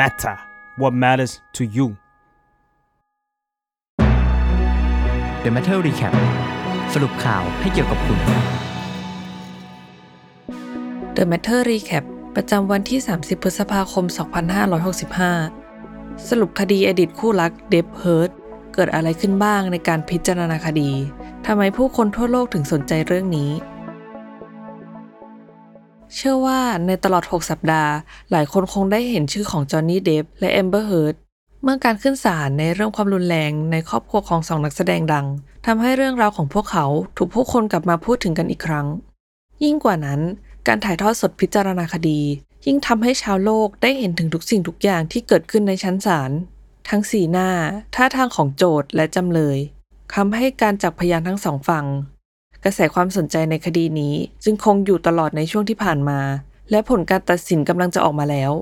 matter what matters to you The Matter Recap สรุปข่าวให้เกี่ยวกับคุณ The Matter Recap ประจำวันที่ 30 พฤษภาคม 2565 สรุปคดีอดีตคู่รักเดฟเฮิร์ตเกิดอะไรขึ้นบ้างในการพิจารณาคดี ทำไมผู้คนทั่วโลกถึงสนใจเรื่องนี้ เชื่อว่าในตลอด 6 สัปดาห์ หลายคนคงได้เห็นชื่อของจอห์นนี่เดฟและแอมเบอร์เฮิร์ตเมื่อการขึ้นศาลในเรื่องความรุนแรงในครอบครัวของสองนักแสดงดังทำให้เรื่องราวของพวกเขาถูกผู้คนกลับมาพูดถึงกันอีกครั้ง ยิ่งกว่านั้น การถ่ายทอดสดพิจารณาคดี ยิ่งทำให้ชาวโลกได้เห็นถึงทุกสิ่งทุกอย่างที่เกิดขึ้นในชั้นศาลทั้งสีหน้า ท่าทางของโจทก์และจำเลยคำให้การจากพยานทั้งสองฝั่ง กระแสความสนใจในคดีนี้จึงคงอยู่ตลอดในช่วงที่ผ่านมา และผลการตัดสินกำลังจะออกมาแล้ว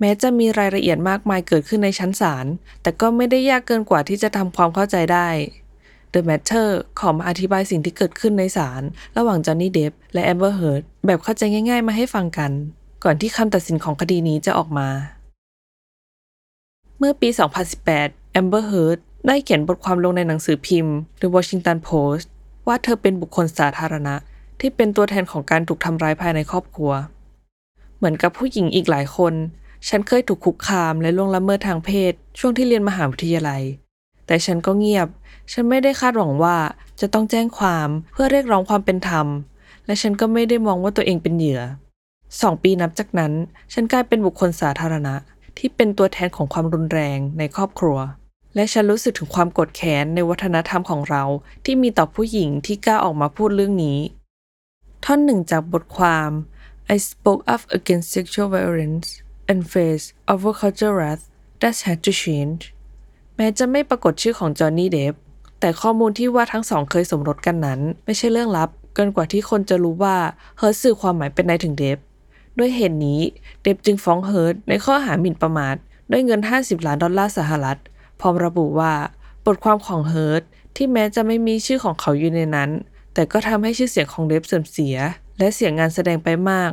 แม้จะมีรายละเอียดมากมายเกิดขึ้นในชั้นศาลแต่ก็ไม่ได้ยากเกินกว่าที่จะทำความเข้าใจได้ The Matter ขอมาอธิบายสิ่งที่เกิดขึ้นในศาลระหว่างจอห์นนี่เดฟและแอมเบอร์เฮิร์ตแบบเข้าใจง่าย ๆ มาให้ฟังกัน ก่อนที่คำตัดสินของคดีนี้จะออกมา เมื่อปี 2018แอมเบอร์เฮิร์ตได้เขียนบทความลงในหนังสือพิมพ์ The Washington Post ว่าเธอเป็นบุคคลสาธารณะที่เป็นตัวแทนของการถูกทำร้ายภายในครอบครัว เหมือนกับผู้หญิงอีกหลายคน ฉันเคยถูกคุกคามและล่วงละเมิดทางเพศ ช่วงที่เรียนมหาวิทยาลัย แต่ฉันก็เงียบ ฉันไม่ได้คาดหวังว่าจะต้องแจ้งความเพื่อเรียกร้องความเป็นธรรม และฉันก็ไม่ได้มองว่าตัวเองเป็นเหยื่อสองปีนับจากนั้น ฉันกลายเป็นบุคคลสาธารณะที่เป็นตัวแทนของความรุนแรงในครอบครัว และฉันรู้สึกถึงความกดแค้นในวัฒนธรรมของเราที่มีต่อผู้หญิงที่กล้าออกมาพูดเรื่องนี้ ท่อนหนึ่งจากบทความ I spoke up against sexual violence and faced over cultural wrath that had to change แม้จะไม่ปรากฏชื่อของจอห์นนี่เดฟแต่ข้อมูลที่ว่าทั้งสองเคยสมรสกันนั้น ไม่ใช่เรื่องลับ เกินกว่าที่คนจะรู้ว่าเฮิร์ตสื่อความหมายเป็นในถึงเดฟด้วยเหตุนนี้เดฟจึงฟ้องเฮิร์ตในข้อหาหมิ่นประมาทด้วยเงิน 50 ล้านดอลลาร์สหรัฐ พร้อมระบุว่าบทความของเฮิร์ตที่แม้จะไม่มีชื่อของเขาอยู่ในนั้น แต่ก็ทำให้ชื่อเสียงของเดฟเสื่อมเสีย และเสียงงานแสดงไปมาก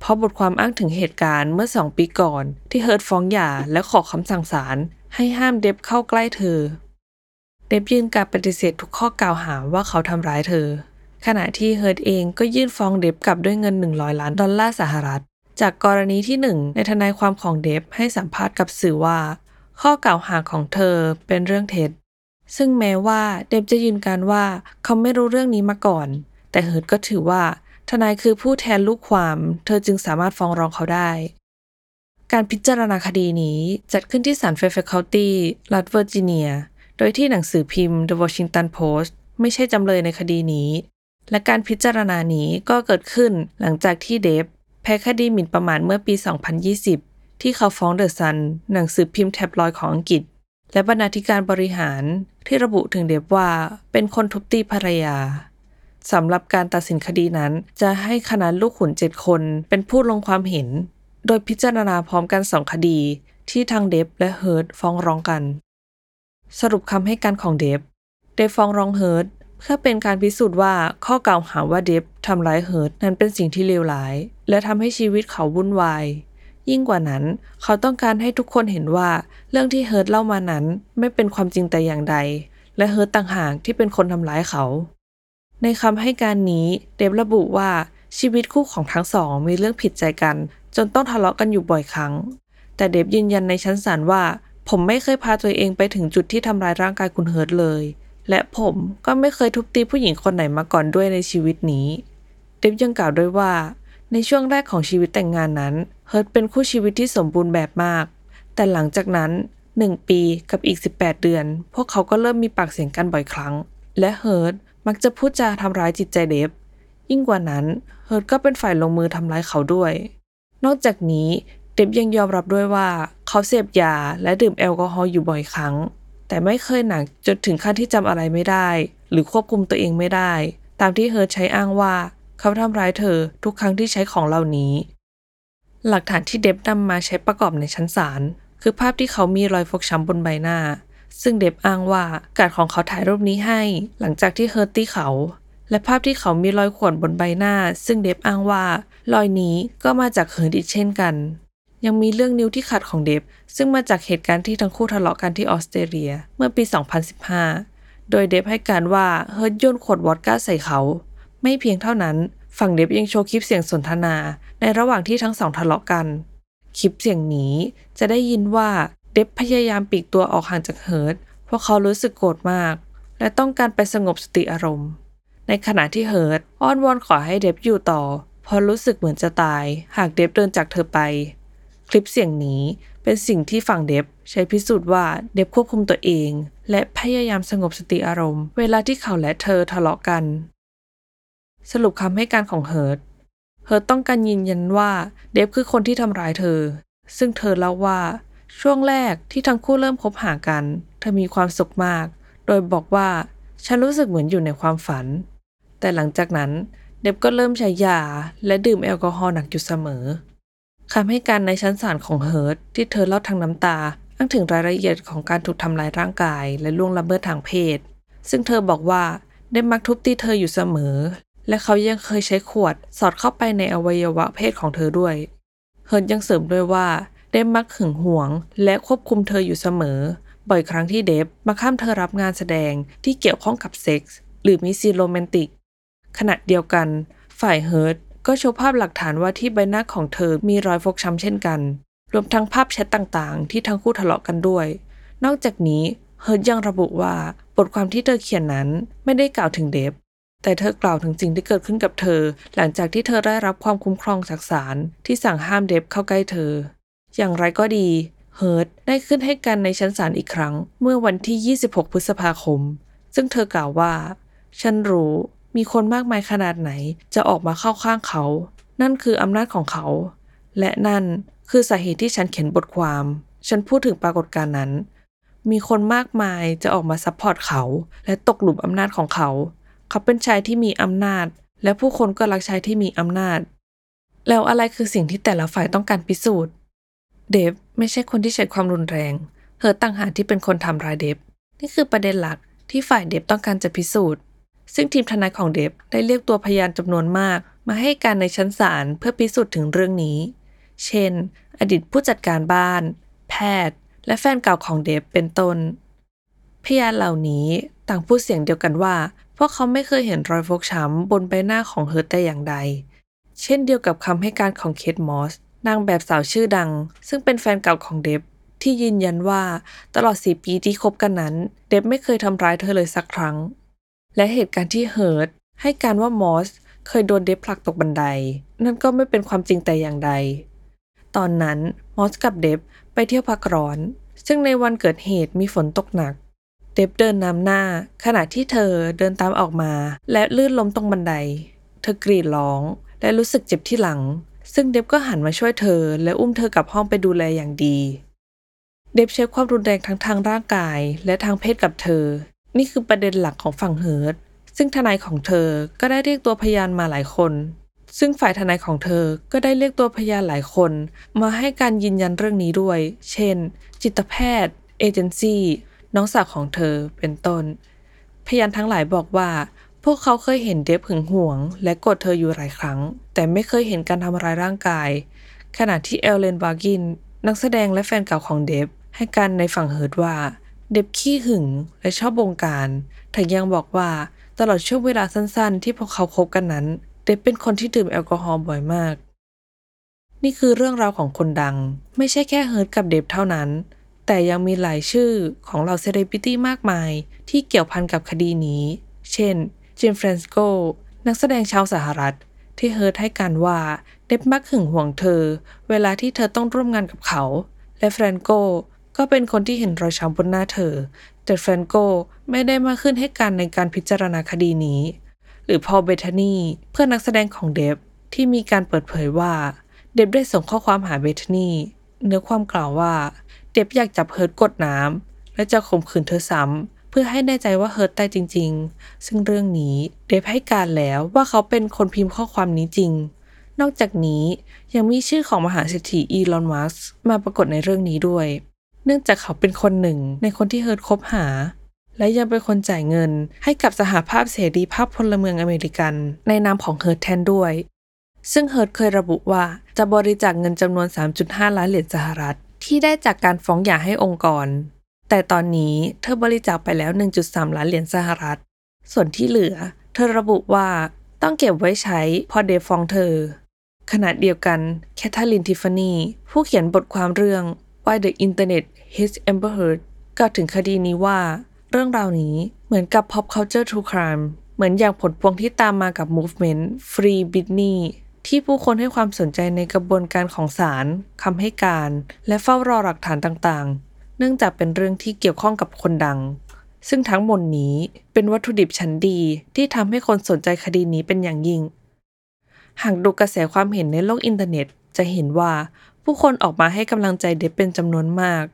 เพราะบทความอ้างถึงเหตุการณ์เมื่อสองปีก่อน ที่เฮิร์ตฟ้องหย่าและขอคำสั่งศาลให้ห้ามเดฟเข้าใกล้เธอ เดฟยื่นการปฏิเสธทุกข้อกล่าวหาว่าเขาทำร้ายเธอ ขณะที่เฮิร์ตเองก็ยื่นฟ้องเดฟกลับด้วยเงิน 100 ล้านดอลลาร์สหรัฐ จากกรณีที่หนึ่งในทนายความของเดฟให้สัมภาษณ์กับสื่อว่า ข้อกล่าวหาของเธอเป็นเรื่องเท็จ ซึ่งแม้ว่าเดฟจะยืนกรานว่าเขาไม่รู้เรื่องนี้มาก่อน แต่เฮิร์ตก็ถือว่าทนายคือผู้แทนลูกความ เธอจึงสามารถฟ้องร้องเขาได้ การพิจารณาคดีนี้จัดขึ้นที่ศาล Fairfax County รัฐเวอร์จิเนีย โดยที่หนังสือพิมพ์ The Washington Post ไม่ใช่จำเลยในคดีนี้ และการพิจารณานี้ก็เกิดขึ้นหลังจากที่เดฟแพ้คดีหมิ่นประมาทเมื่อปี 2020 ที่เขาฟ้องเดอะซันหนังสือพิมพ์แท็บลอยด์ของอังกฤษ และบรรณาธิการบริหารที่ระบุถึงเดฟว่าเป็นคนทุบตีภรรยาสำหรับการตัดสินคดีนั้น จะให้คณะลูกขุนเจ็ดคนเป็นผู้ลงความเห็น โดยพิจารณาพร้อมกันสองคดีที่ทางเดฟและเฮิร์ตฟ้องร้องกัน สรุปคำให้การของเดฟเดฟฟ้องร้องเฮิร์ตเพื่อเป็นการพิสูจน์ว่าข้อกล่าวหาว่าเดฟทำร้ายเฮิร์ตนั้นเป็นสิ่งที่เลวร้าย และทำให้ชีวิตเขาวุ่นวาย ยิ่งกว่านั้น เขาต้องการให้ทุกคนเห็นว่า เรื่องที่เฮิร์ตเล่ามานั้นไม่เป็นความจริงแต่อย่างใด และเฮิร์ตต่างหากที่เป็นคนทำร้ายเขา ในคำให้การนี้เดฟระบุว่าชีวิตคู่ของทั้งสองมีเรื่องผิดใจกัน จนต้องทะเลาะกันอยู่บ่อยครั้ง แต่เดฟยืนยันในชั้นศาลว่า ผมไม่เคยพาตัวเองไปถึงจุดที่ทำร้ายร่างกายคุณเฮิร์ตเลย และผมก็ไม่เคยทุบตีผู้หญิงคนไหนมาก่อนด้วยในชีวิตนี้ เดฟยังกล่าวด้วยว่า ในช่วงแรกของชีวิตแต่งงานนั้น เฮิร์ตเป็นคู่ชีวิตที่สมบูรณ์แบบมาก แต่หลังจากนั้น 1 ปีกับอีก 18 เดือน พวกเขาก็เริ่มมีปากเสียงกันบ่อยครั้ง และเฮิร์ตมักจะพูดจาทำร้ายจิตใจเดฟ ยิ่งกว่านั้น เฮิร์ตก็เป็นฝ่ายลงมือทำร้ายเขาด้วย นอกจากนี้เดฟยังยอมรับด้วยว่าเขาเสพยาและดื่มแอลกอฮอล์อยู่บ่อยครั้ง แต่ไม่เคยหนักจนถึงขั้นที่จำอะไรไม่ได้ หรือควบคุมตัวเองไม่ได้ ตามที่เฮิร์ตใช้อ้างว่า เขาทำร้ายเธอทุกครั้งที่ใช้ของเหล่านี้ หลักฐานที่เดฟนำมาใช้ประกอบในชั้นศาลคือภาพที่เขามีรอยฟกช้ำบนใบหน้า ซึ่งเดฟอ้างว่าการของเขาถ่ายรูปนี้ให้ หลังจากที่เฮิร์ตตีเขา และภาพที่เขามีรอยข่วนบนใบหน้า ซึ่งเดฟอ้างว่ารอยนี้ก็มาจากเฮิร์ตอีกเช่นกัน ยังมีเรื่องนิ้วที่ขาดของเดฟซึ่งมาจากเหตุการณ์ที่ทั้งคู่ทะเลาะกันที่ออสเตรเลียเมื่อปี 2015 โดยเดฟให้การว่าเฮิร์ตโยนขวดวอดก้าใส่เขา ไม่เพียงเท่านั้น ฝั่งเดฟยังโชว์คลิปเสียงสนทนา ในระหว่างที่ทั้งสองทะเลาะกัน คลิปเสียงนี้จะได้ยินว่าเดฟพยายามปีกตัวออกห่างจากเฮิร์ตเพราะเขารู้สึกโกรธมาก และต้องการไปสงบสติอารมณ์ ในขณะที่เฮิร์ตอ้อนวอนขอให้เดฟอยู่ต่อเพราะรู้สึกเหมือนจะตาย หากเดฟเดินจากเธอไป คลิปเสียงนี้เป็นสิ่งที่ฝั่งเดฟใช้พิสูจน์ว่าเดฟควบคุมตัวเอง และพยายามสงบสติอารมณ์ เวลาที่เขาและเธอทะเลาะกัน สรุปคำให้การของเฮิร์ตเฮิร์ตต้องการยืนยันว่าเดฟคือคนที่ทำร้ายเธอ ซึ่งเธอเล่าว่า ช่วงแรกที่ทั้งคู่เริ่มคบหากัน เธอมีความสุขมาก โดยบอกว่า ฉันรู้สึกเหมือนอยู่ในความฝัน แต่หลังจากนั้นเดฟก็เริ่มใช้ยาและดื่มแอลกอฮอล์หนักอยู่เสมอคำให้การในชั้นศาลของเฮิร์ตที่เธอเล่าทั้งน้ำตาอ้างถึงรายละเอียดของการถูกทำร้ายร่างกาย และล่วงละเมิดทางเพศ ซึ่งเธอบอกว่าเดฟมักทุบตีเธออยู่เสมอ และเขายังเคยใช้ขวดสอดเข้าไปในอวัยวะเพศของเธอด้วย เฮิร์ตยังเสริมด้วยว่าเดฟมักหึงหวง และควบคุมเธออยู่เสมอ บ่อยครั้งที่เดฟมาห้ามเธอรับงานแสดงที่เกี่ยวข้องกับเซ็กส์หรือมีซีนโรแมนติก ขณะเดียวกัน ฝ่ายเฮิร์ตก็โชว์ภาพหลักฐานว่าที่ใบหน้าของเธอมีรอยฟกช้ำเช่นกัน รวมทั้งภาพแชทต่างๆ ที่ทั้งคู่ทะเลาะกันด้วย นอกจากนี้เฮิร์ตยังระบุว่าบทความที่เธอเขียนนั้นไม่ได้กล่าวถึงเดฟ แต่เธอกล่าวถึงสิ่งที่เกิดขึ้นกับเธอ หลังจากที่เธอได้รับความคุ้มครองจากศาลที่สั่งห้ามเดฟเข้าใกล้เธอ อย่างไรก็ดี เฮิร์ตได้ขึ้นให้การในชั้นศาลอีกครั้ง เมื่อวันที่ 26 พฤษภาคม ซึ่งเธอกล่าวว่า ฉันรู้มีคนมากมายขนาดไหนจะออกมาเข้าข้างเขา นั่นคืออำนาจของเขา และนั่นคือสาเหตุที่ฉันเขียนบทความ ฉันพูดถึงปรากฏการณ์นั้น มีคนมากมายจะออกมา support เขา และตกหลุมอำนาจของเขา เขาเป็นชายที่มีอำนาจ และผู้คนก็รักชายที่มีอำนาจ แล้วอะไรคือสิ่งที่แต่ละฝ่ายต้องการพิสูจน์ เดฟไม่ใช่คนที่ใช้ความรุนแรง เธอต่างหากที่เป็นคนทำร้ายเดฟ นี่คือประเด็นหลักที่ฝ่ายเดฟต้องการจะพิสูจน์ ซึ่งทีมทนายของเดฟได้เรียกตัวพยานจำนวนมาก มาให้การในชั้นศาลเพื่อพิสูจน์ถึงเรื่องนี้ เช่น อดีตผู้จัดการบ้าน แพทย์ และแฟนเก่าของเดฟเป็นต้น พยานเหล่านี้ต่างพูดเสียงเดียวกันว่า พวกเขาไม่เคยเห็นรอยฟกช้ำบนใบหน้าของเฮิร์ตแต่อย่างใด เช่นเดียวกับคำให้การของเคทมอสนางแบบสาวชื่อดัง ซึ่งเป็นแฟนเก่าของเดฟที่ยืนยันว่าตลอดสี่ปีที่คบกันนั้น เดฟไม่เคยทำร้ายเธอเลยสักครั้ง และเหตุการณ์ที่เฮิร์ตให้การว่ามอสเคยโดนเดฟผลักตกบันได นั่นก็ไม่เป็นความจริงแต่อย่างใด ตอนนั้นมอสกับเดฟไปเที่ยวพักร้อน ซึ่งในวันเกิดเหตุมีฝนตกหนัก เดฟเดินนำหน้า ขณะที่เธอเดินตามออกมา และลื่นล้มตรงบันได เธอกรีดร้อง และรู้สึกเจ็บที่หลัง ซึ่งเดฟก็หันมาช่วยเธอ และอุ้มเธอกลับห้องไปดูแลอย่างดี เดฟใช้ความรุนแรงทั้งทางร่างกาย และทางเพศกับเธอ นี่คือประเด็นหลักของฝั่งเฮิร์ตซึ่งทนายของเธอก็ได้เรียกตัวพยานมาหลายคน ซึ่งฝ่ายทนายของเธอก็ได้เรียกตัวพยานหลายคน มาให้การยืนยันเรื่องนี้ด้วย เช่น จิตแพทย์ เอเจนซี่ น้องสาวของเธอเป็นต้น พยานทั้งหลายบอกว่า พวกเขาเคยเห็นเดฟหึงหวง และกดเธออยู่หลายครั้ง แต่ไม่เคยเห็นการทำร้ายร่างกาย ขณะที่เอลเลนบาร์กิน นักแสดงและแฟนเก่าของเดฟให้การในฝั่งเฮิร์ตว่า เดฟขี้หึงและชอบบงการเธอยังบอกว่าตลอดช่วงเวลาสั้นๆ ที่พวกเขาคบกันนั้น เดฟเป็นคนที่ดื่มแอลกอฮอล์บ่อยมาก นี่คือเรื่องราวของคนดัง ไม่ใช่แค่เฮิร์ตกับเดฟเท่านั้น แต่ยังมีหลายชื่อของเหล่าเซเลบริตี้มากมาย ที่เกี่ยวพันกับคดีนี้ เช่น เจมส์ แฟรนโก นักแสดงชาวสหรัฐ ที่เฮิร์ตให้การว่าเดฟมักหึงหวงเธอ เวลาที่เธอต้องร่วมงานกับเขา และแฟรนโกก็เป็นคนที่เห็นรอยช้ำบนหน้าเธอ แต่แฟรนโกไม่ได้มาขึ้นให้การในการพิจารณาคดีนี้ หรือพอลเบธานีเพื่อนนักแสดงของเดฟที่มีการเปิดเผยว่า เดฟได้ส่งข้อความหาเบธานีเนื้อความกล่าวว่า เดฟอยากจับเฮิร์ตกดน้ำและจะข่มขืนเธอซ้ำเพื่อให้แน่ใจว่าเฮิร์ตตายจริง ๆ ซึ่งเรื่องนี้เดฟให้การแล้วว่าเขาเป็นคนพิมพ์ข้อความนี้จริง นอกจากนี้ยังมีชื่อของมหาเศรษฐีอีลอน มัสก์มาปรากฏในเรื่องนี้ด้วย เนื่องจากเขาเป็นคนหนึ่งในคนที่เฮิร์ตคบหา และยังเป็นคนจ่ายเงินให้กับสหภาพเสรีภาพพลเมืองอเมริกัน ในนามของเฮิร์ตแทนด้วยซึ่งเฮิร์ตเคยระบุว่าจะบริจาคเงินจำนวน 3.5 ล้านเหรียญสหรัฐ ที่ได้จากการฟ้องหย่าให้องค์กร แต่ตอนนี้เธอบริจาคไปแล้ว 1.3 ล้านเหรียญสหรัฐ ส่วนที่เหลือ เธอระบุว่าต้องเก็บไว้ใช้พอเดฟฟ้องเธอ ขณะเดียวกันแคทเธอรีนทิฟฟานีผู้เขียนบทความเรื่อง Why the Internet Hates Amber Heard กล่าวถึงคดีนี้ว่า เรื่องราวนี้เหมือนกับ pop culture true crime เหมือนอย่างผลพวงที่ตามมากับ movement Free Britney ที่ผู้คนให้ความสนใจในกระบวนการของศาลคำให้การ และเฝ้ารอหลักฐานต่างๆ เนื่องจากเป็นเรื่องที่เกี่ยวข้องกับคนดัง ซึ่งทั้งหมดนี้เป็นวัตถุดิบชั้นดีที่ทำให้คนสนใจคดีนี้เป็นอย่างยิ่ง หากดูกระแสความเห็นในโลกอินเทอร์เน็ต จะเห็นว่าผู้คนออกมาให้กำลังใจเดฟเป็นจำนวนมาก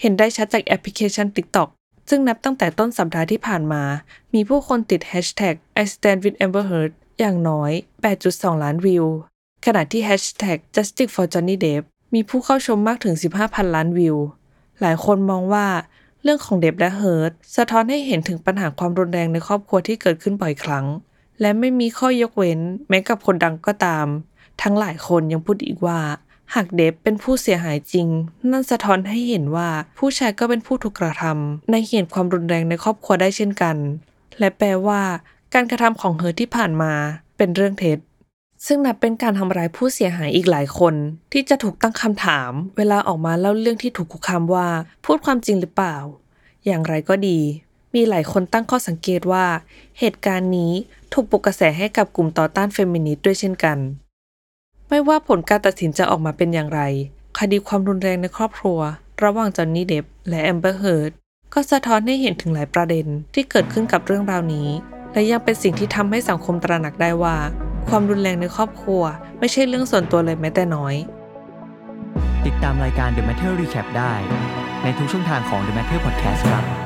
เห็นได้ชัดจากแอปพลิเคชัน TikTok ซึ่งนับตั้งแต่ต้นสัปดาห์ที่ผ่านมา มีผู้คนติด Hashtag I stand with Amber Heard อย่างน้อย 8.2 ล้านวิว ขณะที่ Hashtag Justice for Johnny Depp มีผู้เข้าชมมากถึง 15,000 ล้านวิว หลายคนมองว่าเรื่องของเดฟและเฮิร์ตสะท้อนให้เห็นถึงปัญหาความรุนแรงในครอบครัวที่เกิดขึ้นบ่อยครั้ง และไม่มีข้อยกเว้น แม้กับคนดังก็ตาม ทั้งหลายคนยังพูดอีกว่า หากเดฟเป็นผู้เสียหายจริง นั่นสะท้อนให้เห็นว่าผู้ชายก็เป็นผู้ถูกกระทำในเหตุความรุนแรงในครอบครัวได้เช่นกัน และแปลว่า การกระทำของเฮิร์ตที่ผ่านมาเป็นเรื่องเท็จ ซึ่งนับเป็นการทำร้ายผู้เสียหายอีกหลายคน ที่จะถูกตั้งคำถาม เวลาออกมาเล่าเรื่องที่ถูกคุกคามว่า พูดความจริงหรือเปล่า อย่างไรก็ดี มีหลายคนตั้งข้อสังเกตว่า เหตุการณ์นี้ถูกปลุกกระแสให้กับกลุ่มต่อต้านเฟมินิสต์ด้วยเช่นกัน ไม่ว่าผลการตัดสินจะออกมาเป็นอย่างไร คดีความรุนแรงในครอบครัว ระหว่างจอห์นนี่เดฟและแอมเบอร์เฮิร์ตก็สะท้อนให้เห็นถึงหลายประเด็นที่เกิดขึ้นกับเรื่องราวนี้ และยังเป็นสิ่งที่ทำให้สังคมตระหนักได้ว่า ความรุนแรงในครอบครัว ไม่ใช่เรื่องส่วนตัวเลยแม้แต่น้อย ติดตามรายการ The Matter Recap ได้ ในทุกช่องทางของ The Matter Podcast ครับ